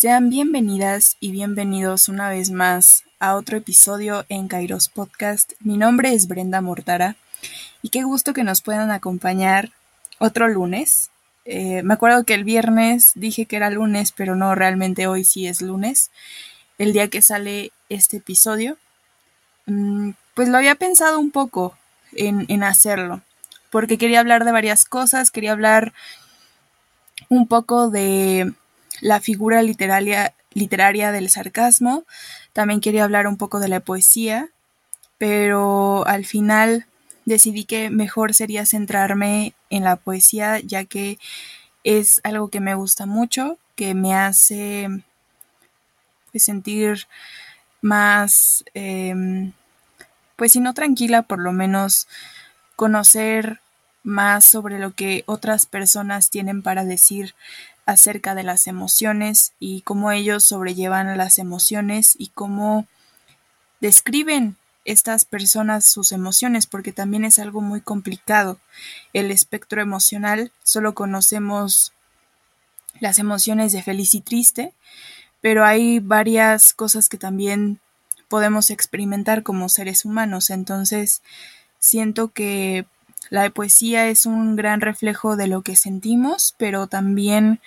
Sean bienvenidas y bienvenidos una vez más a otro episodio en Kairos Podcast. Mi nombre es Brenda Mortara y qué gusto que nos puedan acompañar otro lunes. Eh, me acuerdo que el viernes dije que era lunes, pero no, realmente hoy sí es lunes, el día que sale este episodio. Mm, pues lo había pensado un poco en, en hacerlo, porque quería hablar de varias cosas, quería hablar un poco de la figura literaria, literaria del sarcasmo, también quería hablar un poco de la poesía, pero al final decidí que mejor sería centrarme en la poesía, ya que es algo que me gusta mucho, que me hace pues, sentir más, em, pues si no tranquila, por lo menos conocer más sobre lo que otras personas tienen para decir acerca de las emociones y cómo ellos sobrellevan las emociones y cómo describen estas personas sus emociones, porque también es algo muy complicado. El espectro emocional solo conocemos las emociones de feliz y triste, pero hay varias cosas que también podemos experimentar como seres humanos. Entonces, siento que la poesía es un gran reflejo de lo que sentimos, pero también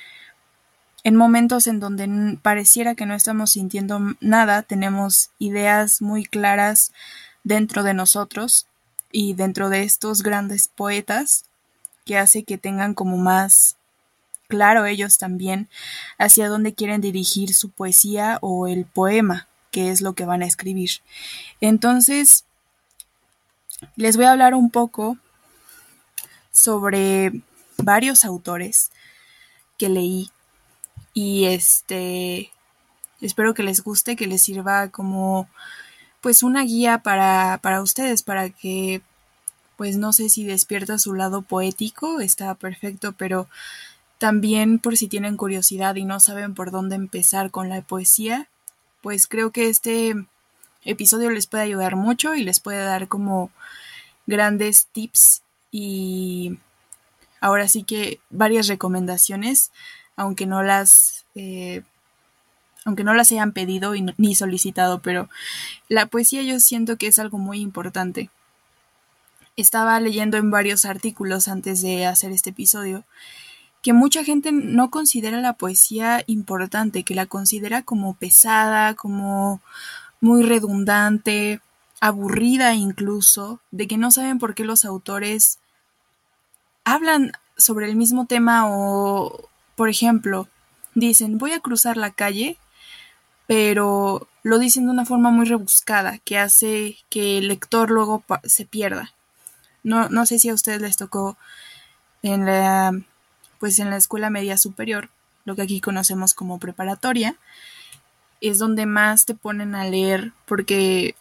en momentos en donde pareciera que no estamos sintiendo nada, tenemos ideas muy claras dentro de nosotros y dentro de estos grandes poetas que hace que tengan como más claro ellos también hacia dónde quieren dirigir su poesía o el poema, que es lo que van a escribir. Entonces, les voy a hablar un poco sobre varios autores que leí. Y este espero que les guste, que les sirva como pues una guía para, para ustedes, para que pues no sé si despierta su lado poético, está perfecto, pero también por si tienen curiosidad y no saben por dónde empezar con la poesía, pues creo que este episodio les puede ayudar mucho y les puede dar como grandes tips y ahora sí que varias recomendaciones, aunque no las, eh, aunque no las hayan pedido ni solicitado, pero la poesía yo siento que es algo muy importante. Estaba leyendo en varios artículos antes de hacer este episodio que mucha gente no considera la poesía importante, que la considera como pesada, como muy redundante, aburrida incluso, de que no saben por qué los autores hablan sobre el mismo tema o, por ejemplo, dicen voy a cruzar la calle, pero lo dicen de una forma muy rebuscada que hace que el lector luego se pierda. No, no sé si a ustedes les tocó en la, pues en la escuela media superior, lo que aquí conocemos como preparatoria, es donde más te ponen a leer porque,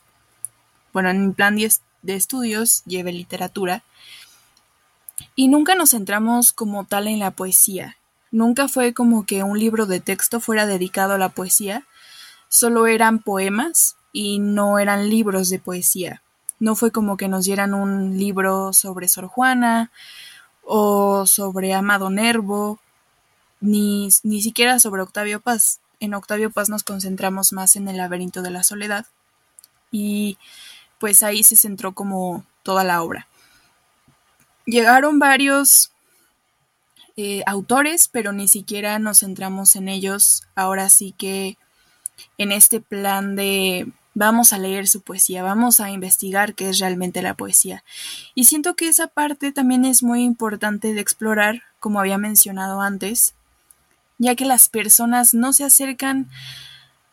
bueno, en mi plan de estudios lleve literatura y nunca nos centramos como tal en la poesía. Nunca fue como que un libro de texto fuera dedicado a la poesía. Solo eran poemas y no eran libros de poesía. No fue como que nos dieran un libro sobre Sor Juana o sobre Amado Nervo, ni, ni siquiera sobre Octavio Paz. En Octavio Paz nos concentramos más en el laberinto de la soledad y pues ahí se centró como toda la obra llegaron varios eh, autores, pero ni siquiera nos centramos en ellos. Ahora sí que en este plan de vamos a leer su poesía, vamos a investigar qué es realmente la poesía. Y siento que esa parte también es muy importante de explorar, como había mencionado antes, ya que las personas no se acercan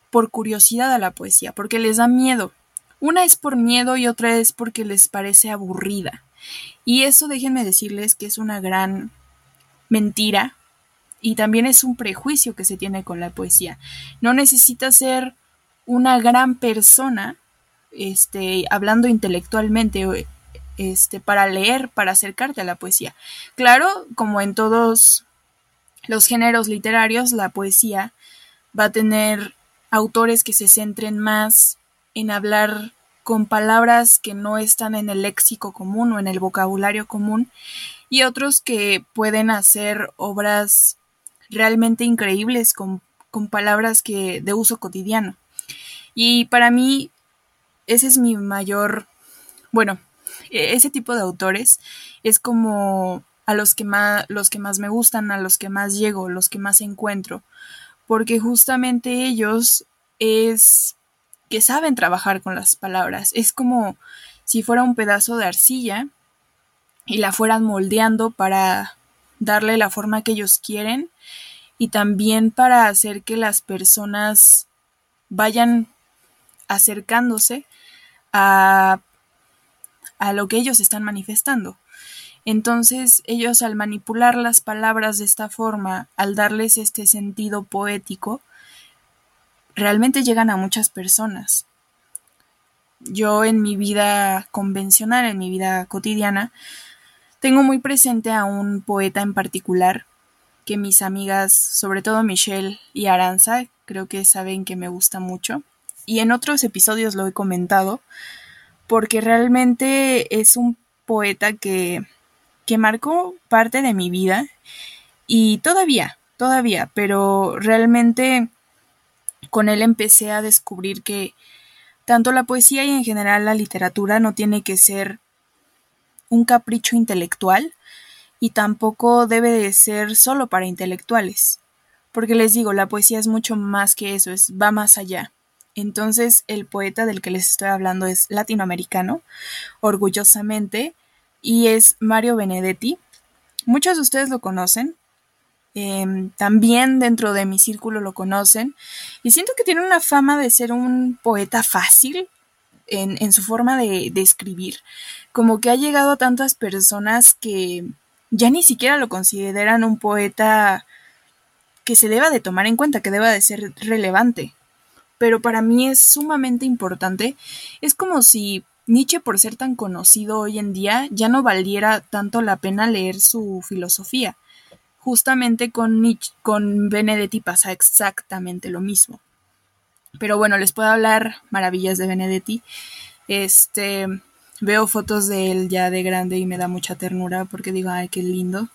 por curiosidad a la poesía, porque les da miedo. Una es por miedo y otra es porque les parece aburrida. Y eso déjenme decirles que es una gran mentira y también es un prejuicio que se tiene con la poesía. No necesitas ser una gran persona, este, hablando intelectualmente, este, para leer, para acercarte a la poesía. Claro, como en todos los géneros literarios, la poesía va a tener autores que se centren más en hablar con palabras que no están en el léxico común o en el vocabulario común y otros que pueden hacer obras realmente increíbles con, con palabras que de uso cotidiano. Y para mí ese es mi mayor, bueno, e-, ese tipo de autores es como a los que más los que más me gustan, a los que más llego, los que más encuentro, porque justamente ellos es que saben trabajar con las palabras, es como si fuera un pedazo de arcilla y la fueran moldeando para darle la forma que ellos quieren y también para hacer que las personas vayan acercándose a, a lo que ellos están manifestando. Entonces ellos al manipular las palabras de esta forma, al darles este sentido poético, realmente llegan a muchas personas. Yo en mi vida convencional, en mi vida cotidiana, tengo muy presente a un poeta en particular que mis amigas, sobre todo Michelle y Aranza, creo que saben que me gusta mucho. Y en otros episodios lo he comentado, porque realmente es un poeta que, que marcó parte de mi vida y todavía, todavía, pero realmente con él empecé a descubrir que tanto la poesía y en general la literatura no tiene que ser un capricho intelectual, y tampoco debe de ser solo para intelectuales, porque les digo, la poesía es mucho más que eso, es va más allá. Entonces, el poeta del que les estoy hablando es latinoamericano, orgullosamente, y es Mario Benedetti. Muchos de ustedes lo conocen, em, también dentro de mi círculo lo conocen, y siento que tiene una fama de ser un poeta fácil en, en su forma de, de escribir, como que ha llegado a tantas personas que ya ni siquiera lo consideran un poeta que se deba de tomar en cuenta, que deba de ser relevante. Pero para mí es sumamente importante. Es como si Nietzsche, por ser tan conocido hoy en día, ya no valiera tanto la pena leer su filosofía. Justamente con, con Benedetti pasa exactamente lo mismo. Pero bueno, les puedo hablar maravillas de Benedetti. Este, Veo fotos de él ya de grande y me da mucha ternura porque digo, ay, qué lindo.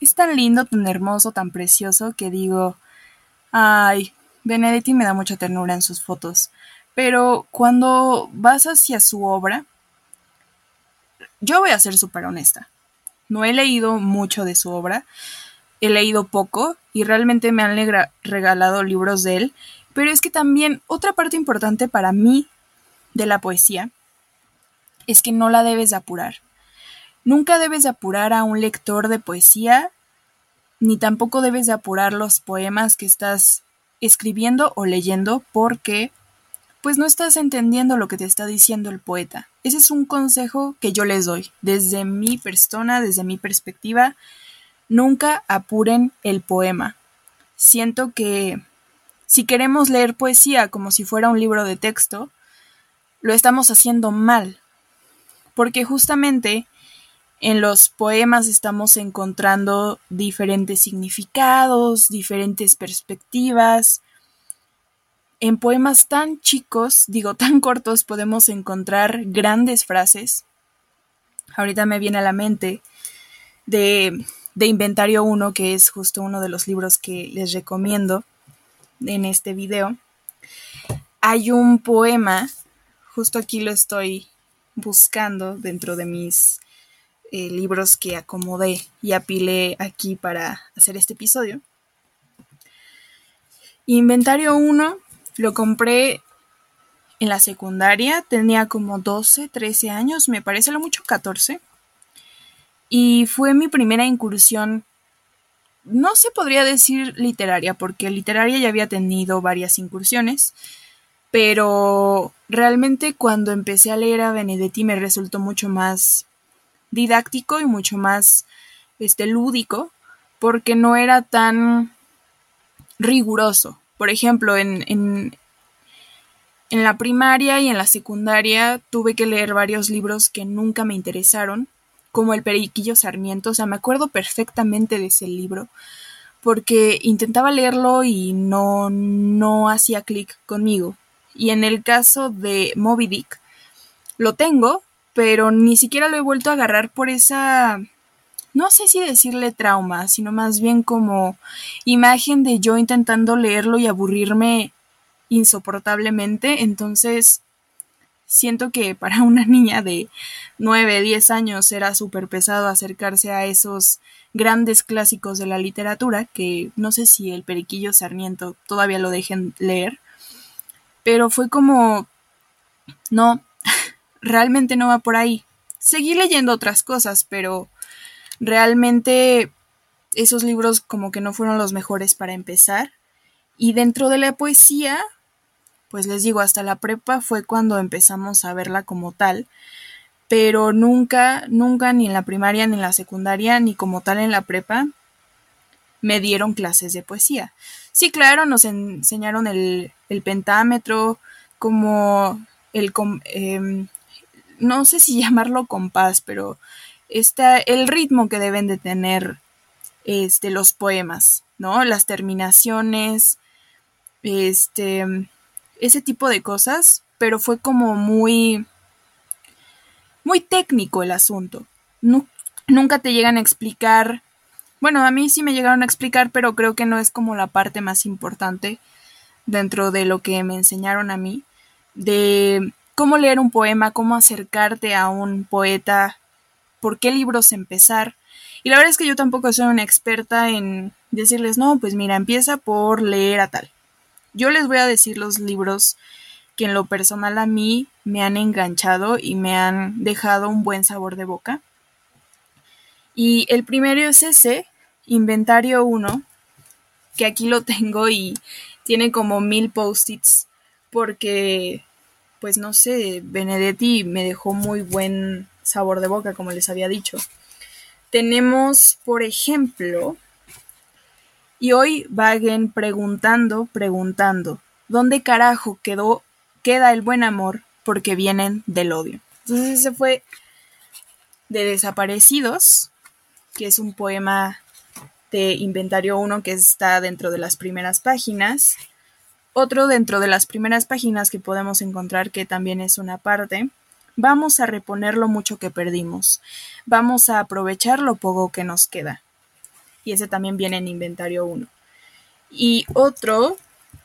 Es tan lindo, tan hermoso, tan precioso que digo, ay, Benedetti me da mucha ternura en sus fotos. Pero cuando vas hacia su obra, yo voy a ser súper honesta. No he leído mucho de su obra, he leído poco y realmente me han regalado libros de él, pero es que también otra parte importante para mí de la poesía es que no la debes de apurar. Nunca debes de apurar a un lector de poesía, ni tampoco debes de apurar los poemas que estás escribiendo o leyendo porque pues no estás entendiendo lo que te está diciendo el poeta. Ese es un consejo que yo les doy. Desde mi persona, desde mi perspectiva, nunca apuren el poema. Siento que si queremos leer poesía como si fuera un libro de texto, lo estamos haciendo mal, porque justamente en los poemas estamos encontrando diferentes significados, diferentes perspectivas. En poemas tan chicos, digo tan cortos, podemos encontrar grandes frases. Ahorita me viene a la mente de, de Inventario 1, que es justo uno de los libros que les recomiendo en este video. Hay un poema, justo aquí lo estoy buscando dentro de mis eh, libros que acomodé y apilé aquí para hacer este episodio. Inventario 1 lo compré en la secundaria, tenía como 12, 13 años, me parece lo mucho 14. Y fue mi primera incursión, no se podría decir literaria, porque literaria ya había tenido varias incursiones, pero realmente cuando empecé a leer a Benedetti me resultó mucho más didáctico y mucho más este lúdico porque no era tan riguroso. Por ejemplo, en, en, en la primaria y en la secundaria tuve que leer varios libros que nunca me interesaron, como El Periquillo Sarmiento, o sea, me acuerdo perfectamente de ese libro, porque intentaba leerlo y no, no hacía clic conmigo. Y en el caso de Moby Dick, lo tengo, pero ni siquiera lo he vuelto a agarrar por esa no sé si decirle trauma, sino más bien como imagen de yo intentando leerlo y aburrirme insoportablemente. Entonces, siento que para una niña de 9, 10 años era súper pesado acercarse a esos grandes clásicos de la literatura, que no sé si el Periquillo Sarmiento todavía lo dejen leer, pero fue como, no, realmente no va por ahí. Seguí leyendo otras cosas, pero realmente esos libros como que no fueron los mejores para empezar. Y dentro de la poesía, pues les digo, hasta la prepa fue cuando empezamos a verla como tal, pero nunca, nunca ni en la primaria, ni en la secundaria, ni como tal en la prepa, me dieron clases de poesía. Sí, claro, nos enseñaron el, pentámetro, como el, em, no sé si llamarlo compás, pero está el ritmo que deben de tener este, los poemas, ¿no? Las terminaciones, este, ese tipo de cosas, pero fue como muy, muy técnico el asunto. nunca te llegan a explicar, bueno, a mí sí me llegaron a explicar, pero creo que no es como la parte más importante dentro de lo que me enseñaron a mí, de cómo leer un poema, cómo acercarte a un poeta, por qué libros empezar. Y la verdad es que yo tampoco soy una experta en decirles, no, pues mira, empieza por leer a tal. Yo les voy a decir los libros que en lo personal a mí me han enganchado y me han dejado un buen sabor de boca. Y el primero es ese, Inventario 1, que aquí lo tengo y tiene como mil post-its porque, pues no sé, Benedetti me dejó muy buen sabor de boca, como les había dicho. Tenemos, por ejemplo, y hoy vaguen preguntando, preguntando, ¿dónde carajo quedó, queda el buen amor? Porque vienen del odio. Entonces ese fue de Desaparecidos, que es un poema de Inventario 1 que está dentro de las primeras páginas. Otro dentro de las primeras páginas que podemos encontrar que también es una parte Vamos a reponer lo mucho que perdimos. Vamos a aprovechar lo poco que nos queda. Y ese también viene en inventario 1. Y otro,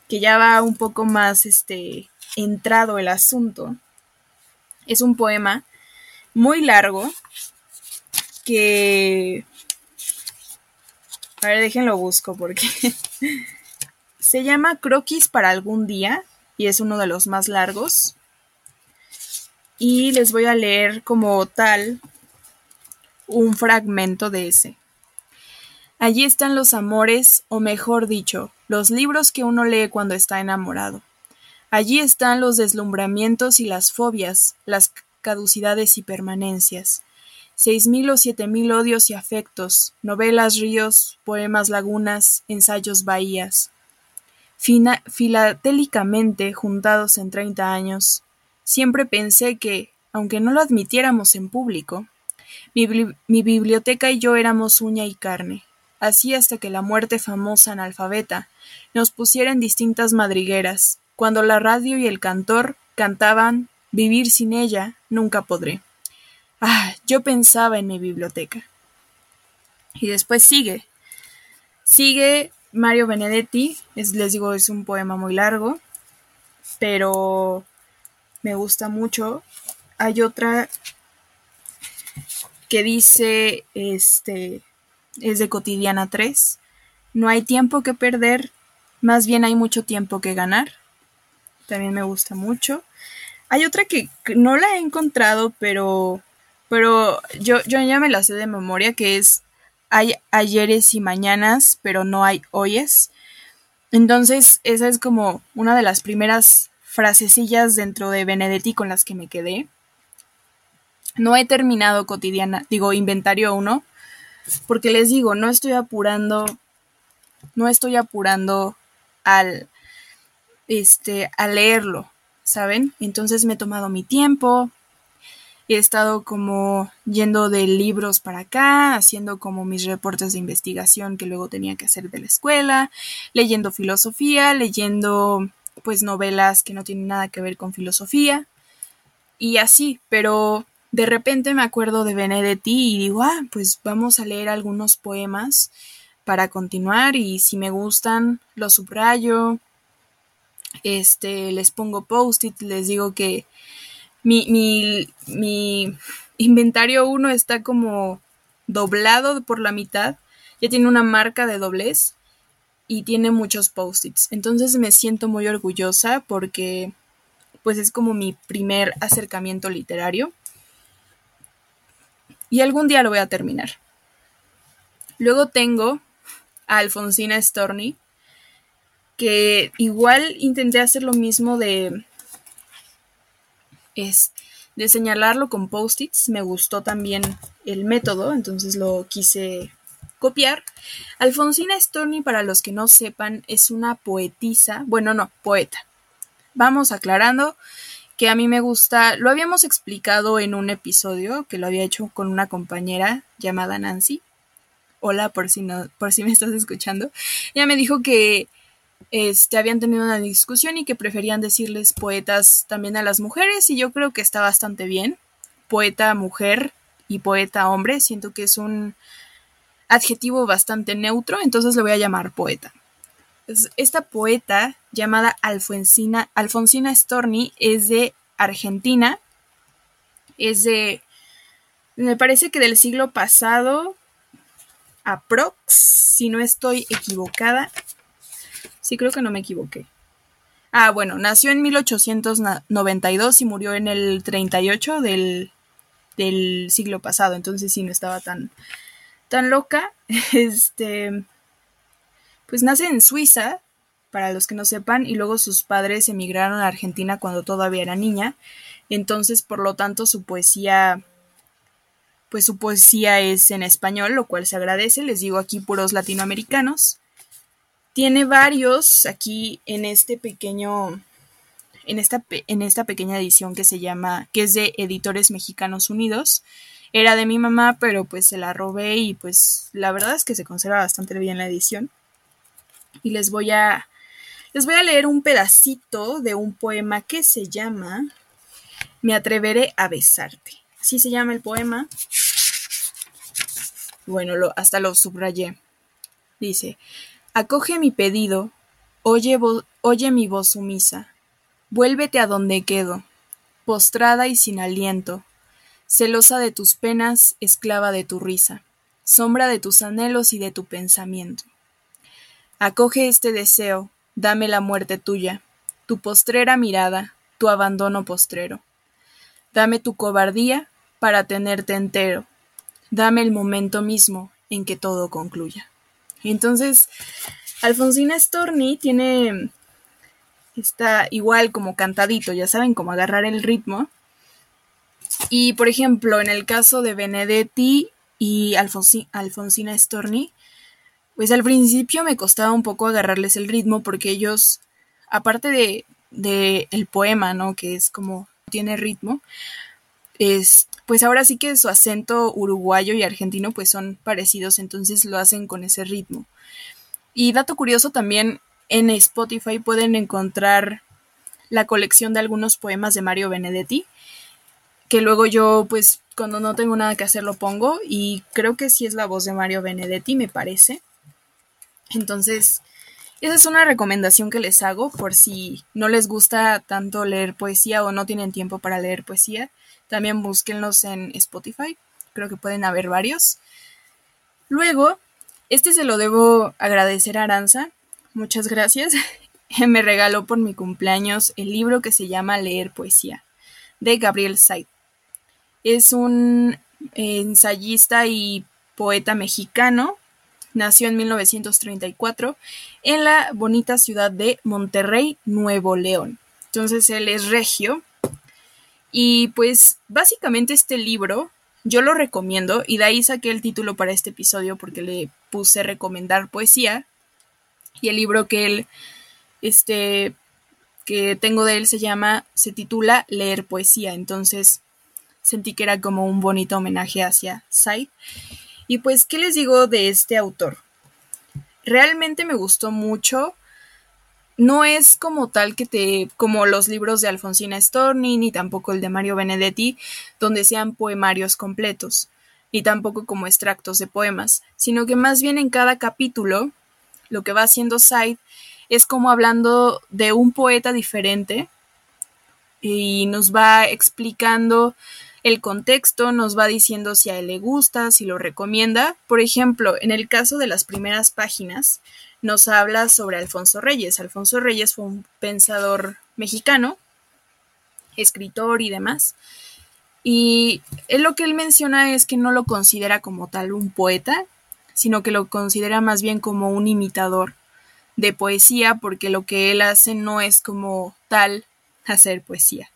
que ya va un poco más este, entrado el asunto, es un poema muy largo que... A ver, déjenlo busco porque se llama Croquis para algún día y es uno de los más largos y les voy a leer como tal un fragmento de ese. Allí están los amores, o mejor dicho, los libros que uno lee cuando está enamorado. Allí están los deslumbramientos y las fobias, las caducidades y permanencias. Seis mil o siete mil odios y afectos, novelas ríos, poemas lagunas, ensayos bahías. filatélicamente juntados en treinta años, Siempre pensé que, aunque no lo admitiéramos en público, mi, biblioteca y yo éramos uña y carne, así hasta que la muerte famosa analfabeta nos pusiera en distintas madrigueras, cuando la radio y el cantor cantaban Vivir sin ella nunca podré. Ah, yo pensaba en mi biblioteca. Y después sigue. Sigue Mario Benedetti, les digo, es un poema muy largo, pero me gusta mucho. Hay otra que dice, este, es de cotidiana 3. No hay tiempo que perder, más bien hay mucho tiempo que ganar. También me gusta mucho. Hay otra que no la he encontrado, pero, pero yo, yo ya me la sé de memoria, que es hay ayeres y mañanas, pero no hay hoyes. Entonces, esa es como una de las primeras frasecillas dentro de Benedetti con las que me quedé. No he terminado cotidiana, digo, inventario 1, porque les digo, no estoy apurando, no estoy apurando al, este, a leerlo, ¿saben? Entonces me he tomado mi tiempo, he estado como yendo de libros para acá, haciendo como mis reportes de investigación que luego tenía que hacer de la escuela, leyendo filosofía, leyendo pues novelas que no tienen nada que ver con filosofía y así, pero de repente me acuerdo de Benedetti y digo, ah, pues vamos a leer algunos poemas para continuar y si me gustan los subrayo, este, les pongo post-it, les digo que mi, mi, mi inventario 1 está como doblado por la mitad, ya tiene una marca de doblez y tiene muchos post-its. Entonces me siento muy orgullosa porque pues es como mi primer acercamiento literario. Y algún día lo voy a terminar. Luego tengo a Alfonsina Storni, que igual intenté hacer lo mismo de es de señalarlo con post-its. Me gustó también el método, entonces lo quise copiar. Alfonsina Storni, para los que no sepan, es una poetisa, bueno, no, poeta. Vamos aclarando que a mí me gusta, lo habíamos explicado en un episodio que lo había hecho con una compañera llamada Nancy. Hola, por si por si me estás escuchando. Ella me dijo que este, habían tenido una discusión y que preferían decirles poetas también a las mujeres y yo creo que está bastante bien. Poeta mujer y poeta hombre, siento que es un adjetivo bastante neutro, entonces le voy a llamar poeta. Esta poeta llamada Alfonsina, Alfonsina Storni es de Argentina, es de, me parece que del siglo pasado, aprox, si no estoy equivocada. Sí, creo que no me equivoqué. Ah, bueno, nació en 1892 y murió en el 38 del, del siglo pasado, entonces sí no estaba tan, tan loca. Este, pues nace en Suiza, para los que no sepan, y luego sus padres emigraron a Argentina cuando todavía era niña. Entonces, por lo tanto, su poesía, pues su poesía es en español, lo cual se agradece. Les digo aquí puros latinoamericanos. Tiene varios aquí en este pequeño, en esta, en esta pequeña edición que se llama, que es de Editores Mexicanos Unidos era de mi mamá, pero pues se la robé y pues la verdad es que se conserva bastante bien la edición. Y les voy a les voy a leer un pedacito de un poema que se llama Me atreveré a besarte. Así se llama el poema. Bueno, lo, hasta lo subrayé. Dice, acoge mi pedido, oye, oye mi voz sumisa, vuélvete a donde quedo, postrada y sin aliento, celosa de tus penas, esclava de tu risa, sombra de tus anhelos y de tu pensamiento. Acoge este deseo, dame la muerte tuya, tu postrera mirada, tu abandono postrero. Dame tu cobardía para tenerte entero. Dame el momento mismo en que todo concluya. Entonces, Alfonsina Storni tiene está igual como cantadito, ya saben, como agarrar el ritmo y por ejemplo, en el caso de Benedetti y Alfonsina Storni, pues al principio me costaba un poco agarrarles el ritmo porque ellos, aparte de, de el poema, ¿no? Que es como tiene ritmo, es, pues ahora sí que su acento uruguayo y argentino pues son parecidos, entonces lo hacen con ese ritmo. Y dato curioso también, en Spotify pueden encontrar la colección de algunos poemas de Mario Benedetti que luego yo pues cuando no tengo nada que hacer lo pongo y creo que sí es la voz de Mario Benedetti, me parece. Entonces, esa es una recomendación que les hago por si no les gusta tanto leer poesía o no tienen tiempo para leer poesía. También búsquenlos en Spotify, creo que pueden haber varios. Luego, este se lo debo agradecer a Aranza, muchas gracias. me regaló por mi cumpleaños el libro que se llama Leer Poesía, de Gabriel Said. Es un ensayista y poeta mexicano. Nació en 1934 en la bonita ciudad de Monterrey, Nuevo León. Entonces él es regio. Y pues básicamente este libro yo lo recomiendo y de ahí saqué el título para este episodio porque le puse recomendar poesía. Y el libro que él, este, que tengo de él se llama, se titula Leer Poesía. Entonces sentí que era como un bonito homenaje hacia Said. Y pues, ¿qué les digo de este autor? Realmente me gustó mucho no es como tal que te, como los libros de Alfonsina Storni, ni tampoco el de Mario Benedetti, donde sean poemarios completos, ni tampoco como extractos de poemas, sino que más bien en cada capítulo, lo que va haciendo Side es como hablando de un poeta diferente y nos va explicando el contexto, nos va diciendo si a él le gusta, si lo recomienda. Por ejemplo, en el caso de las primeras páginas, nos habla sobre Alfonso Reyes. Alfonso Reyes fue un pensador mexicano, escritor y demás. Y él, lo que él menciona es que no lo considera como tal un poeta, sino que lo considera más bien como un imitador de poesía, porque lo que él hace no es como tal hacer poesía.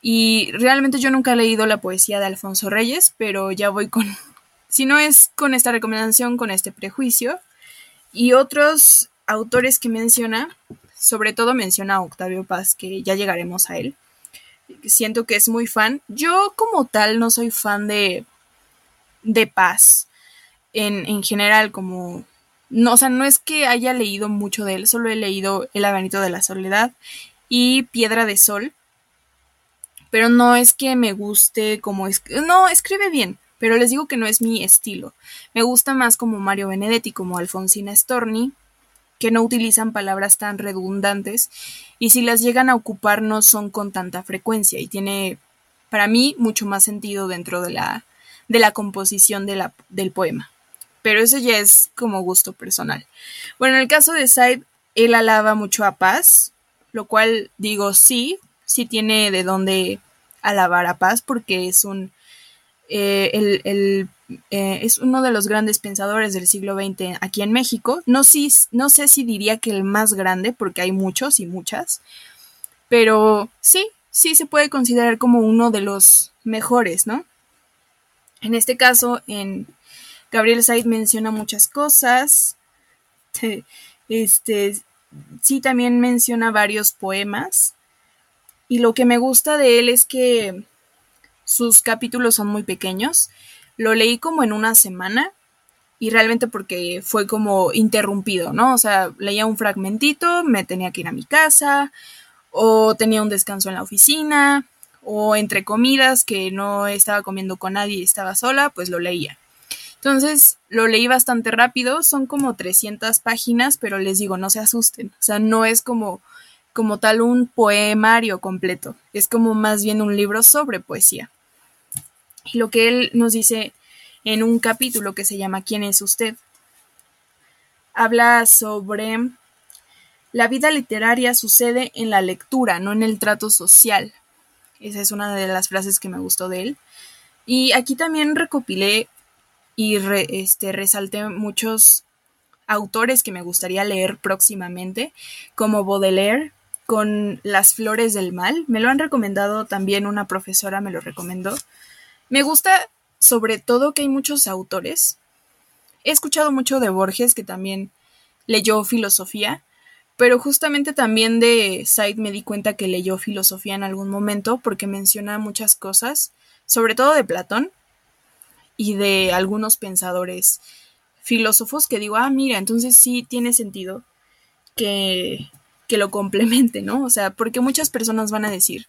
Y realmente yo nunca he leído la poesía de Alfonso Reyes, pero ya voy con, si no es con esta recomendación, con este prejuicio. Y otros autores que menciona, sobre todo menciona a Octavio Paz, que ya llegaremos a él. Siento que es muy fan. Yo como tal no soy fan de, de Paz. En, en general, como... No, o sea, no es que haya leído mucho de él, solo he leído El laberinto de la soledad y Piedra de Sol. Pero no es que me guste como... Es, no, escribe bien, pero les digo que no es mi estilo. Me gusta más como Mario Benedetti, como Alfonsina Storni, que no utilizan palabras tan redundantes y si las llegan a ocupar no son con tanta frecuencia y tiene para mí mucho más sentido dentro de la, de la composición de la, del poema. Pero eso ya es como gusto personal. Bueno, en el caso de Said, él alaba mucho a Paz, lo cual digo sí, sí tiene de dónde alabar a Paz porque es un eh, el, eh, es uno de los grandes pensadores del siglo XX aquí en México. No, si, no sé si diría que el más grande, porque hay muchos y muchas, pero sí, sí se puede considerar como uno de los mejores, ¿no? En este caso, en Gabriel Said menciona muchas cosas. Este, sí, también menciona varios poemas. Y lo que me gusta de él es que sus capítulos son muy pequeños. Lo leí como en una semana y realmente porque fue como interrumpido, ¿no? O sea, leía un fragmentito, me tenía que ir a mi casa o tenía un descanso en la oficina o entre comidas que no estaba comiendo con nadie y estaba sola, pues lo leía. Entonces lo leí bastante rápido, son como 300 páginas, pero les digo, no se asusten, o sea, no es como como tal un poemario completo, es como más bien un libro sobre poesía. Y lo que él nos dice en un capítulo que se llama ¿Quién es usted? Habla sobre la vida literaria sucede en la lectura, no en el trato social. Esa es una de las frases que me gustó de él. Y aquí también recopilé y este, resalté muchos autores que me gustaría leer próximamente, como Baudelaire, con Las Flores del Mal. Me lo han recomendado también una profesora, me lo recomendó. Me gusta sobre todo que hay muchos autores. He escuchado mucho de Borges, que también leyó filosofía, pero justamente también de Said me di cuenta que leyó filosofía en algún momento porque menciona muchas cosas, sobre todo de Platón y de algunos pensadores filósofos que digo, ah, mira, entonces sí tiene sentido que, que lo complemente, ¿no? O sea, porque muchas personas van a decir,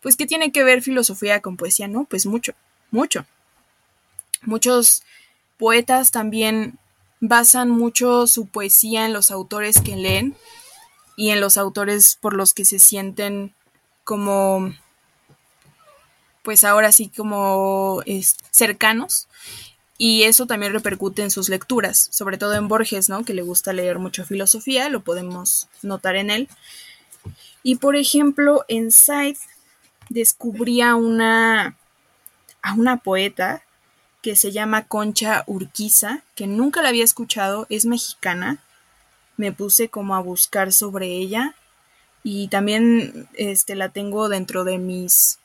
pues, ¿qué tiene que ver filosofía con poesía? No, pues mucho mucho. Muchos poetas también basan mucho su poesía en los autores que leen y en los autores por los que se sienten como pues ahora sí como cercanos y eso también repercute en sus lecturas, sobre todo en Borges, ¿no? Que le gusta leer mucho filosofía, lo podemos notar en él. Y por ejemplo, en Side descubría una a una poeta que se llama Concha Urquiza, que nunca la había escuchado, es mexicana. Me puse como a buscar sobre ella y también este la tengo dentro de mis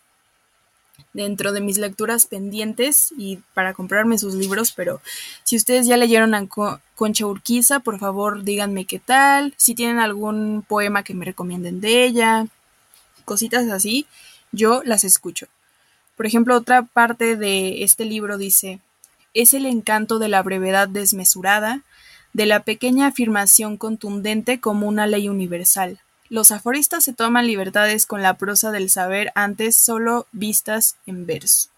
dentro de mis lecturas pendientes y para comprarme sus libros, pero si ustedes ya leyeron a Concha Urquiza, por favor díganme qué tal, si tienen algún poema que me recomienden de ella, cositas así, yo las escucho. Por ejemplo, otra parte de este libro dice, es el encanto de la brevedad desmesurada, de la pequeña afirmación contundente como una ley universal. Los aforistas se toman libertades con la prosa del saber antes solo vistas en verso.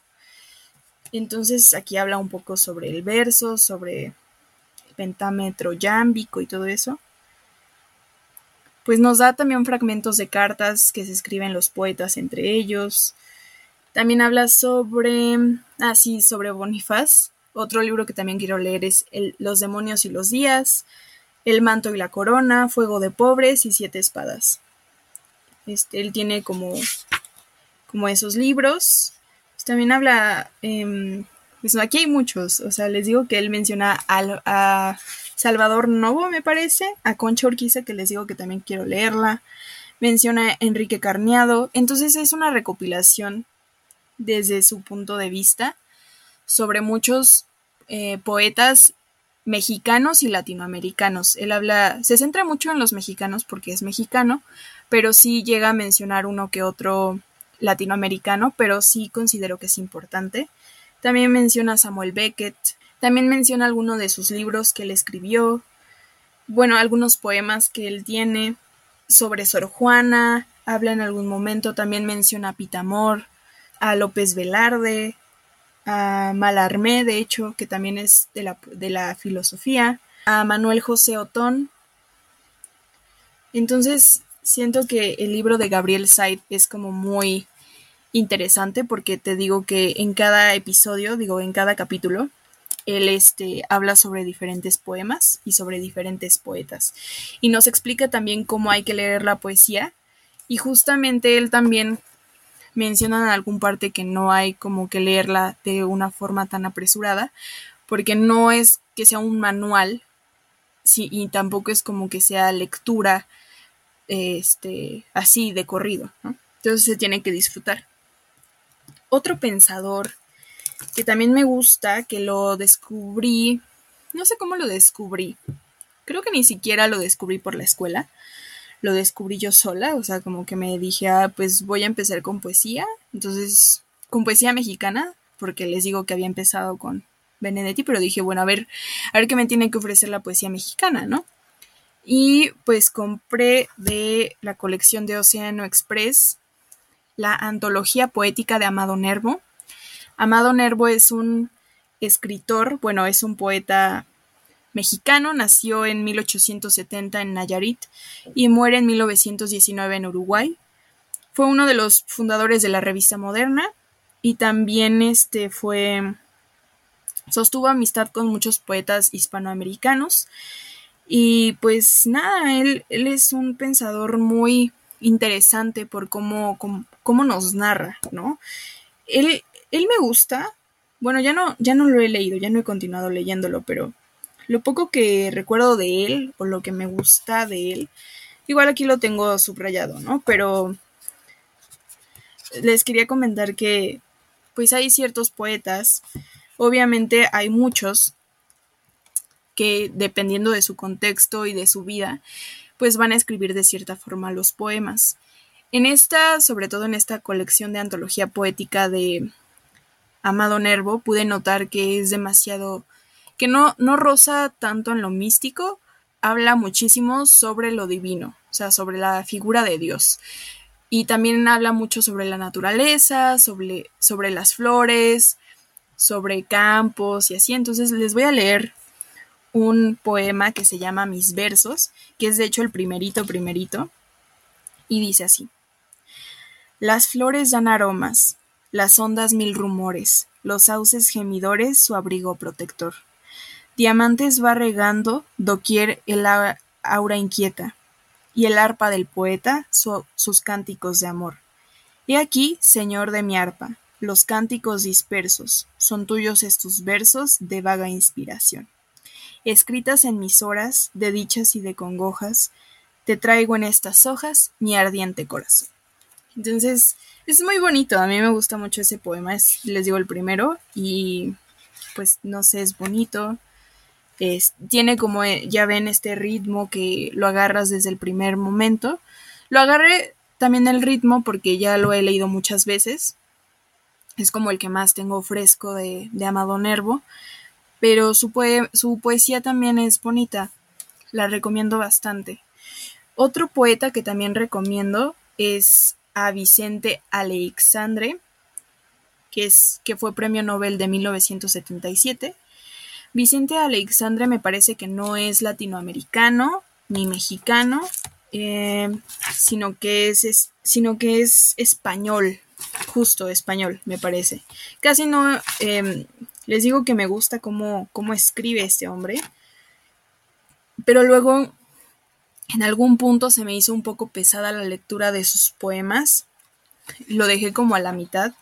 Entonces aquí habla un poco sobre el verso, sobre el pentámetro yámbico y todo eso. Pues nos da también fragmentos de cartas que se escriben los poetas entre ellos. También habla sobre, ah sí, sobre Bonifaz. Otro libro que también quiero leer es Los demonios y los días. El manto y la corona, Fuego de pobres y Siete espadas. Este, él tiene como, como esos libros. Pues también habla, pues aquí hay muchos, o sea, les digo que él menciona a Salvador Novo, me parece, a Concha Urquiza, que les digo que también quiero leerla. Menciona a Enrique Carniado. Entonces es una recopilación desde su punto de vista sobre muchos eh, poetas mexicanos y latinoamericanos. Él habla, se centra mucho en los mexicanos porque es mexicano, pero sí llega a mencionar uno que otro latinoamericano, pero sí considero que es importante. También menciona a Samuel Beckett, también menciona algunos de sus libros que él escribió, bueno, algunos poemas que él tiene sobre Sor Juana, habla en algún momento, también menciona a Pitamor, a López Velarde, a Malarmé, de hecho, que también es de la, de la filosofía, a Manuel José Otón. Entonces, siento que el libro de Gabriel Said es como muy interesante porque te digo que en cada episodio, digo, en cada capítulo, él este, habla sobre diferentes poemas y sobre diferentes poetas. Y nos explica también cómo hay que leer la poesía. Y justamente él también mencionan en algún parte que no hay como que leerla de una forma tan apresurada, porque no es que sea un manual, sí, y tampoco es como que sea lectura este, así de corrido, Entonces se tiene que disfrutar. Otro pensador que también me gusta, que lo descubrí, no sé cómo lo descubrí, creo que ni siquiera lo descubrí por la escuela, lo descubrí yo sola, o sea, como que me dije, ah, pues voy a empezar con poesía, entonces, con poesía mexicana, porque les digo que había empezado con Benedetti, pero dije, bueno, a ver, a ver qué me tiene que ofrecer la poesía mexicana, ¿no? Y pues compré de la colección de Océano Express la antología poética de Amado Nervo. Amado Nervo es un escritor, bueno, es un poeta mexicano, nació en 1870 en Nayarit y muere en 1919 en Uruguay. Fue uno de los fundadores de la revista Moderna y también este fue sostuvo amistad con muchos poetas hispanoamericanos y pues nada, él, él es un pensador muy interesante por cómo, cómo, nos narra, ¿no? Él, él me gusta, bueno, ya no, ya no lo he leído, ya no he continuado leyéndolo, pero lo poco que recuerdo de él o lo que me gusta de él, igual aquí lo tengo subrayado, ¿no? Pero les quería comentar que pues hay ciertos poetas, obviamente hay muchos que dependiendo de su contexto y de su vida, pues van a escribir de cierta forma los poemas. En esta, sobre todo en esta colección de antología poética de Amado Nervo, pude notar que es demasiado que no, no roza tanto en lo místico, habla muchísimo sobre lo divino, o sea, sobre la figura de Dios. Y también habla mucho sobre la naturaleza, sobre, sobre las flores, sobre campos y así. Entonces les voy a leer un poema que se llama Mis versos, que es de hecho el primerito primerito, y dice así. Las flores dan aromas, las ondas mil rumores, los sauces gemidores su abrigo protector. Diamantes va regando doquier el aura inquieta, y el arpa del poeta sus cánticos de amor. He aquí, señor de mi arpa, los cánticos dispersos, son tuyos estos versos de vaga inspiración. Escritas en mis horas de dichas y de congojas, te traigo en estas hojas mi ardiente corazón. Entonces, es muy bonito, a mí me gusta mucho ese poema, es, les digo el primero, y pues no sé, es bonito, tiene como, eh, ya ven, este ritmo que lo agarras desde el primer momento. Lo agarré también el ritmo porque ya lo he leído muchas veces. Es como el que más tengo fresco de, de Amado Nervo. pero su, su poesía también es bonita, la recomiendo bastante. Otro poeta que también recomiendo es a Vicente Alexandre, que, es, que fue premio Nobel de 1977. Vicente Alexandre me parece que no es latinoamericano ni mexicano, eh, sino, que es, sino que es español, justo español, me parece. Casi no, em, les digo que me gusta cómo, cómo escribe este hombre, pero luego en algún punto se me hizo un poco pesada la lectura de sus poemas, lo dejé como a la mitad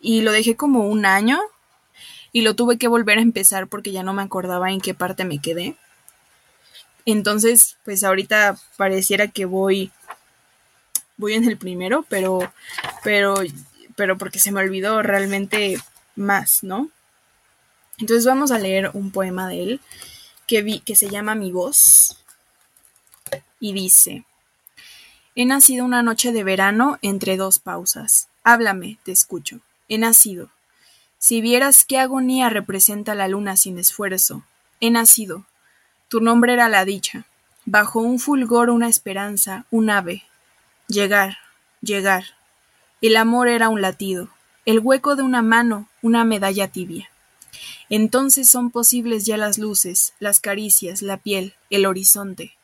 y lo dejé como un año y lo tuve que volver a empezar porque ya no me acordaba en qué parte me quedé. Entonces, pues ahorita pareciera que voy voy en el primero, pero pero pero porque se me olvidó realmente más, ¿no? Entonces vamos a leer un poema de él que vi que se llama Mi voz y dice He nacido una noche de verano entre dos pausas. Háblame, te escucho. He nacido. Si vieras qué agonía representa la luna sin esfuerzo. He nacido. Tu nombre era la dicha. Bajo un fulgor una esperanza, un ave. Llegar, llegar. El amor era un latido. El hueco de una mano, una medalla tibia. Entonces son posibles ya las luces, las caricias, la piel, el horizonte.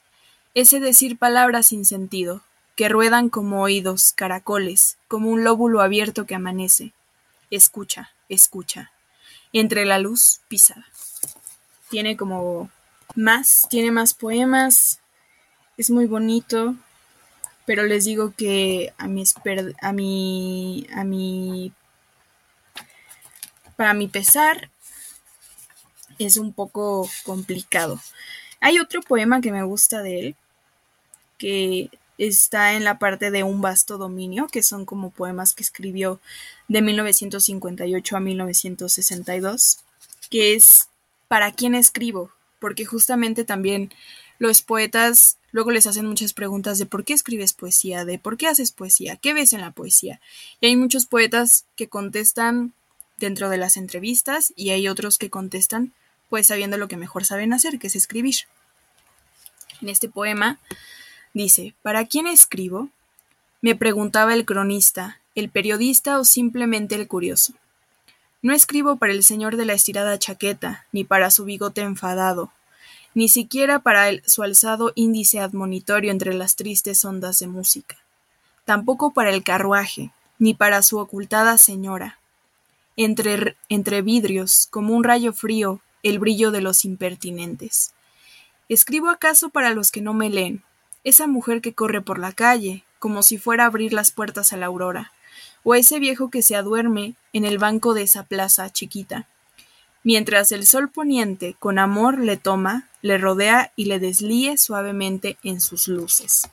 Ese decir palabras sin sentido, que ruedan como oídos, caracoles, como un lóbulo abierto que amanece. Escucha, escucha. Entre la luz pisada. Tiene como más, tiene más poemas, es muy bonito, pero les digo que a mi, a mi, a mi, para mi pesar, es un poco complicado. Hay otro poema que me gusta de él, que está en la parte de Un vasto dominio, que son como poemas que escribió de 1958 a 1962, que es ¿Para quién escribo? porque justamente también los poetas luego les hacen muchas preguntas de por qué escribes poesía, de por qué haces poesía, qué ves en la poesía. Y hay muchos poetas que contestan dentro de las entrevistas y hay otros que contestan pues sabiendo lo que mejor saben hacer, que es escribir. En este poema dice, ¿para quién escribo? Me preguntaba el cronista, el periodista o simplemente el curioso. No escribo para el señor de la estirada chaqueta, ni para su bigote enfadado, ni siquiera para su alzado índice admonitorio entre las tristes ondas de música, tampoco para el carruaje, ni para su ocultada señora. Entre, entre vidrios, como un rayo frío, el brillo de los impertinentes. Escribo acaso para los que no me leen, esa mujer que corre por la calle, como si fuera a abrir las puertas a la aurora, o ese viejo que se aduerme en el banco de esa plaza chiquita, mientras el sol poniente con amor le toma, le rodea y le deslíe suavemente en sus luces.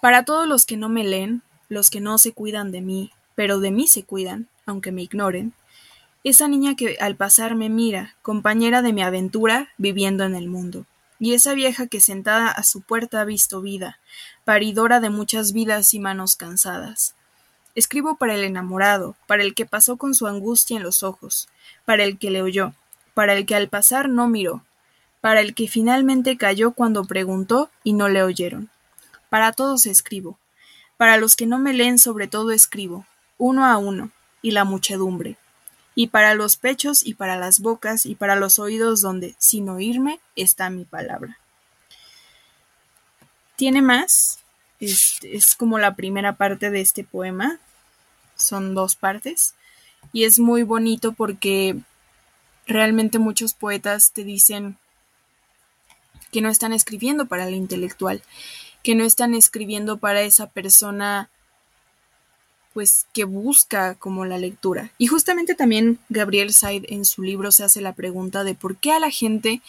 Para todos los que no me leen, los que no se cuidan de mí, pero de mí se cuidan, aunque me ignoren, esa niña que al pasar me mira, compañera de mi aventura viviendo en el mundo y esa vieja que sentada a su puerta ha visto vida, paridora de muchas vidas y manos cansadas. Escribo para el enamorado, para el que pasó con su angustia en los ojos, para el que le oyó, para el que al pasar no miró, para el que finalmente cayó cuando preguntó y no le oyeron. Para todos escribo, para los que no me leen sobre todo escribo, uno a uno, y la muchedumbre y para los pechos y para las bocas y para los oídos donde, sin oírme, está mi palabra. Tiene más, es, es como la primera parte de este poema, son dos partes, y es muy bonito porque realmente muchos poetas te dicen que no están escribiendo para el intelectual, que no están escribiendo para esa persona pues que busca como la lectura. Y justamente también Gabriel Said en su libro se hace la pregunta de por qué a la gente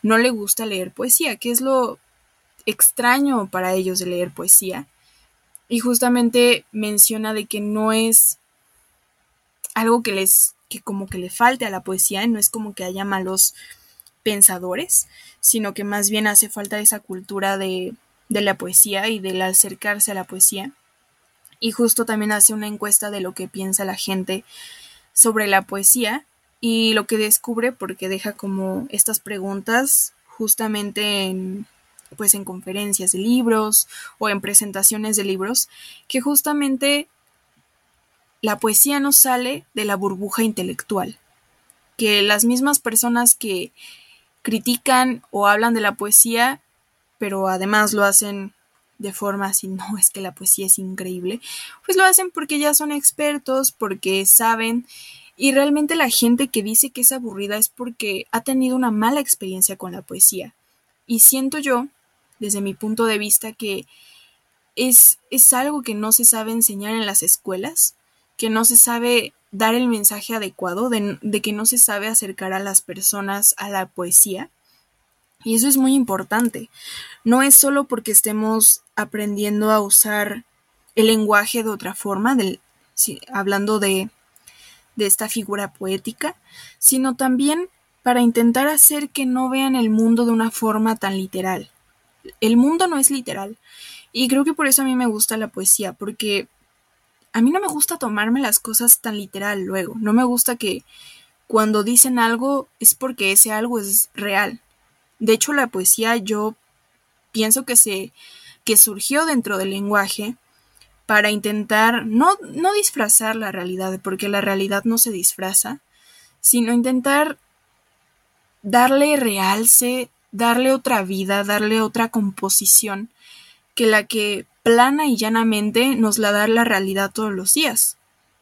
no le gusta leer poesía, qué es lo extraño para ellos de leer poesía. Y justamente menciona de que no es algo que les que como que le falte a la poesía, no es como que haya malos pensadores, sino que más bien hace falta esa cultura de, de la poesía y del acercarse a la poesía y justo también hace una encuesta de lo que piensa la gente sobre la poesía y lo que descubre porque deja como estas preguntas justamente en pues en conferencias de libros o en presentaciones de libros que justamente la poesía no sale de la burbuja intelectual que las mismas personas que critican o hablan de la poesía pero además lo hacen de forma así, no, es que la poesía es increíble, pues lo hacen porque ya son expertos, porque saben y realmente la gente que dice que es aburrida es porque ha tenido una mala experiencia con la poesía. Y siento yo, desde mi punto de vista, que es, es algo que no se sabe enseñar en las escuelas, que no se sabe dar el mensaje adecuado, de, de que no se sabe acercar a las personas a la poesía. Y eso es muy importante. No es solo porque estemos aprendiendo a usar el lenguaje de otra forma, del, hablando de de esta figura poética, sino también para intentar hacer que no vean el mundo de una forma tan literal. El mundo no es literal. Y creo que por eso a mí me gusta la poesía, porque a mí no me gusta tomarme las cosas tan literal luego. No me gusta que cuando dicen algo es porque ese algo es real. De hecho, la poesía yo pienso que se que surgió dentro del lenguaje para intentar no, no disfrazar la realidad, porque la realidad no se disfraza, sino intentar darle realce, darle otra vida, darle otra composición que la que plana y llanamente nos la da la realidad todos los días.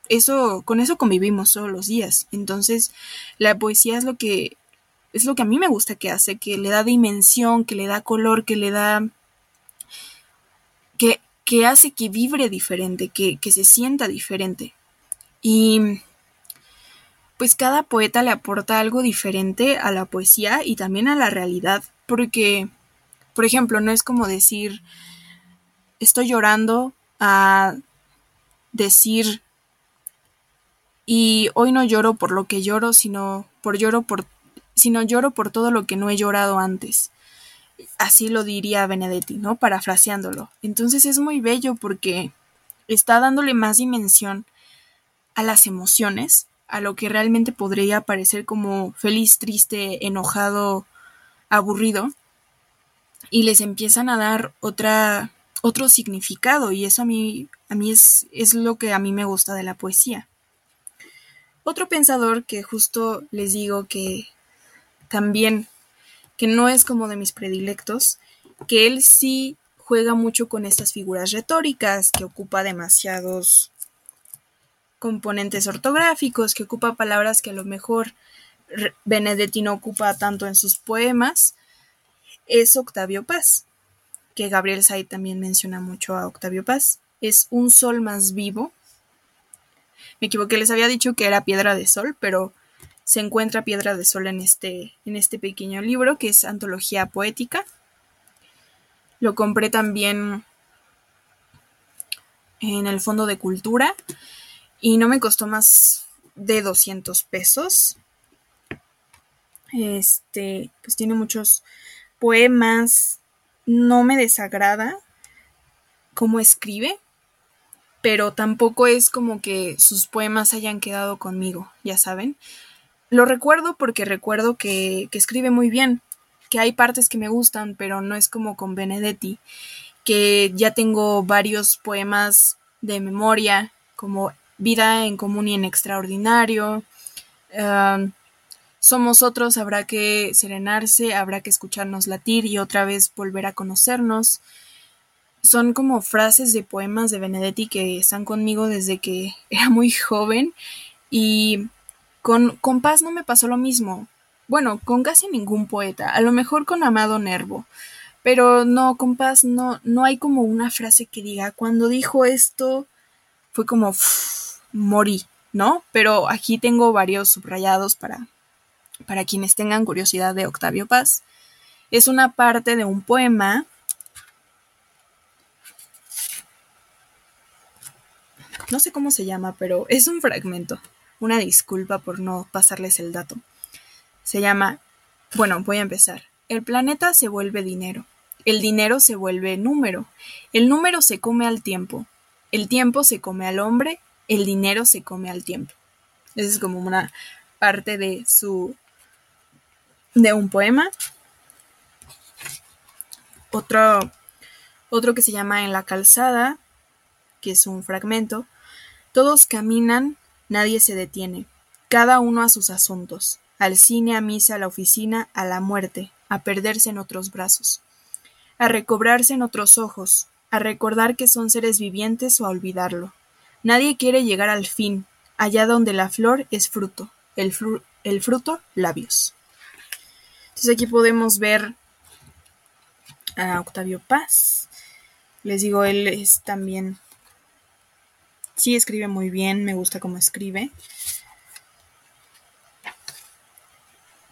Eso, con eso convivimos todos los días. Entonces, la poesía es lo que es lo que a mí me gusta que hace, que le da dimensión, que le da color, que le da que que hace que vibre diferente, que, que se sienta diferente. Y pues cada poeta le aporta algo diferente a la poesía y también a la realidad, porque, por ejemplo, no es como decir, estoy llorando a decir, y hoy no lloro por lo que lloro, sino por lloro por, sino lloro por todo lo que no he llorado antes así lo diría Benedetti, ¿no? Parafraseándolo. Entonces es muy bello porque está dándole más dimensión a las emociones, a lo que realmente podría parecer como feliz, triste, enojado, aburrido, y les empiezan a dar otra, otro significado, y eso a mí, a mí es, es lo que a mí me gusta de la poesía. Otro pensador que justo les digo que también que no es como de mis predilectos, que él sí juega mucho con estas figuras retóricas, que ocupa demasiados componentes ortográficos, que ocupa palabras que a lo mejor Benedetti no ocupa tanto en sus poemas, es Octavio Paz, que Gabriel Said también menciona mucho a Octavio Paz. Es un sol más vivo. Me equivoqué, les había dicho que era piedra de sol, pero se encuentra Piedra de Sol en este, en este pequeño libro que es Antología Poética. Lo compré también en el Fondo de Cultura y no me costó más de 200 pesos. Este, pues tiene muchos poemas, no me desagrada cómo escribe, pero tampoco es como que sus poemas hayan quedado conmigo, ya saben. Lo recuerdo porque recuerdo que, escribe muy bien, que hay partes que me gustan, pero no es como con Benedetti, que ya tengo varios poemas de memoria, como Vida en común y en extraordinario. somos otros, habrá que serenarse, habrá que escucharnos latir y otra vez volver a conocernos. Son como frases de poemas de Benedetti que están conmigo desde que era muy joven y con, Paz no me pasó lo mismo. Bueno, con casi ningún poeta, a lo mejor con Amado Nervo. Pero no, con Paz no, no hay como una frase que diga, cuando dijo esto, fue como, morí, ¿no? Pero aquí tengo varios subrayados para, para quienes tengan curiosidad de Octavio Paz. Es una parte de un poema no sé cómo se llama, pero es un fragmento. Una disculpa por no pasarles el dato. Se llama, bueno, voy a empezar. El planeta se vuelve dinero. El dinero se vuelve número. El número se come al tiempo. El tiempo se come al hombre. El dinero se come al tiempo. Esa es como una parte de su de un poema. Otro, otro que se llama En la calzada, que es un fragmento. Todos caminan, nadie se detiene, cada uno a sus asuntos, al cine, a misa, a la oficina, a la muerte, a perderse en otros brazos, a recobrarse en otros ojos, a recordar que son seres vivientes o a olvidarlo. Nadie quiere llegar al fin, allá donde la flor es fruto, el, el fruto labios. Entonces aquí podemos ver a Octavio Paz. Les digo, él es también... Sí, escribe muy bien, me gusta cómo escribe.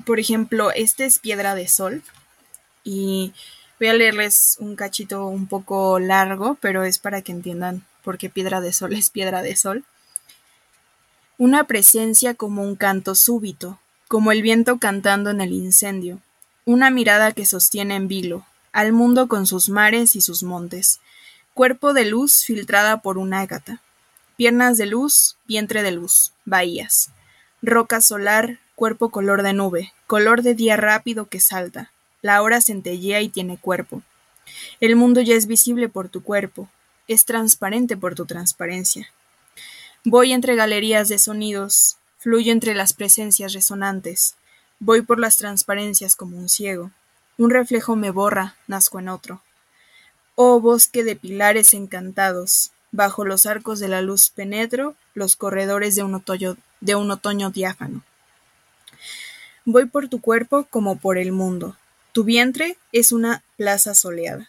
Por ejemplo, este es Piedra de Sol. Y voy a leerles un cachito un poco largo, pero es para que entiendan por qué Piedra de Sol es Piedra de Sol. Una presencia como un canto súbito, como el viento cantando en el incendio, una mirada que sostiene en vilo, al mundo con sus mares y sus montes, cuerpo de luz filtrada por un ágata, piernas de luz, vientre de luz, bahías, roca solar, cuerpo color de nube, color de día rápido que salta, la hora centellea y tiene cuerpo. El mundo ya es visible por tu cuerpo, es transparente por tu transparencia. Voy entre galerías de sonidos, Fluyo entre las presencias resonantes, voy por las transparencias como un ciego. Un reflejo me borra, nazco en otro. Oh bosque de pilares encantados, bajo los arcos de la luz penetro los corredores de un otoño, de un otoño diáfano. Voy por tu cuerpo como por el mundo. Tu vientre es una plaza soleada.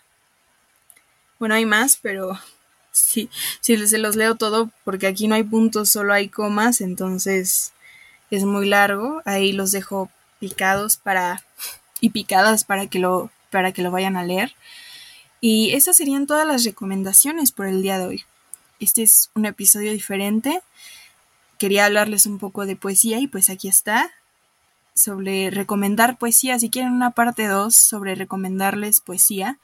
Bueno, hay más, pero Sí, se los leo todo porque aquí no hay puntos, solo hay comas, entonces es muy largo. Ahí los dejo picados para y picadas para que lo para que lo vayan a leer. Y esas serían todas las recomendaciones por el día de hoy. Este es un episodio diferente. Quería hablarles un poco de poesía y pues aquí está sobre recomendar poesía. Si quieren una parte 2 sobre recomendarles poesía,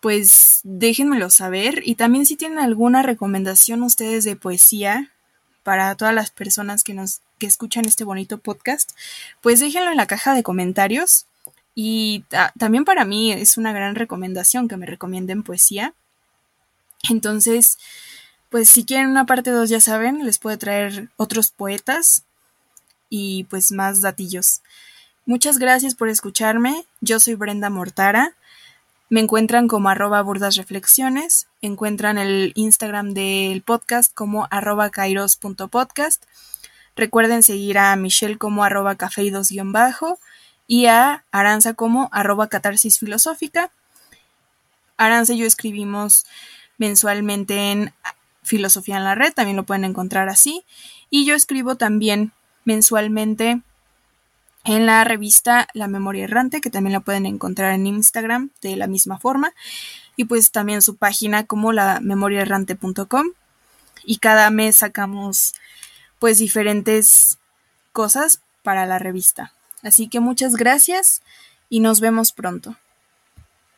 pues déjenmelo saber. Y también si tienen alguna recomendación ustedes de poesía para todas las personas que nos que escuchan este bonito podcast, pues déjenlo en la caja de comentarios. Y también para mí es una gran recomendación que me recomienden poesía. Entonces, pues si quieren una parte 2 ya saben, les puedo traer otros poetas y pues más datillos. Muchas gracias por escucharme. Yo soy Brenda Mortara. Me encuentran como arroba burdasreflexiones, encuentran el Instagram del podcast como arroba kairos.podcast. Recuerden seguir a Michelle como arroba cafeidos-bajo y a Aranza como arroba catarsis filosófica. Aranza y yo escribimos mensualmente en Filosofía en la Red, también lo pueden encontrar así. Y yo escribo también mensualmente en la revista La Memoria Errante, que también la pueden encontrar en Instagram de la misma forma, y pues también su página como la memoriaerrante.com. Y cada mes sacamos pues diferentes cosas para la revista. Así que muchas gracias y nos vemos pronto.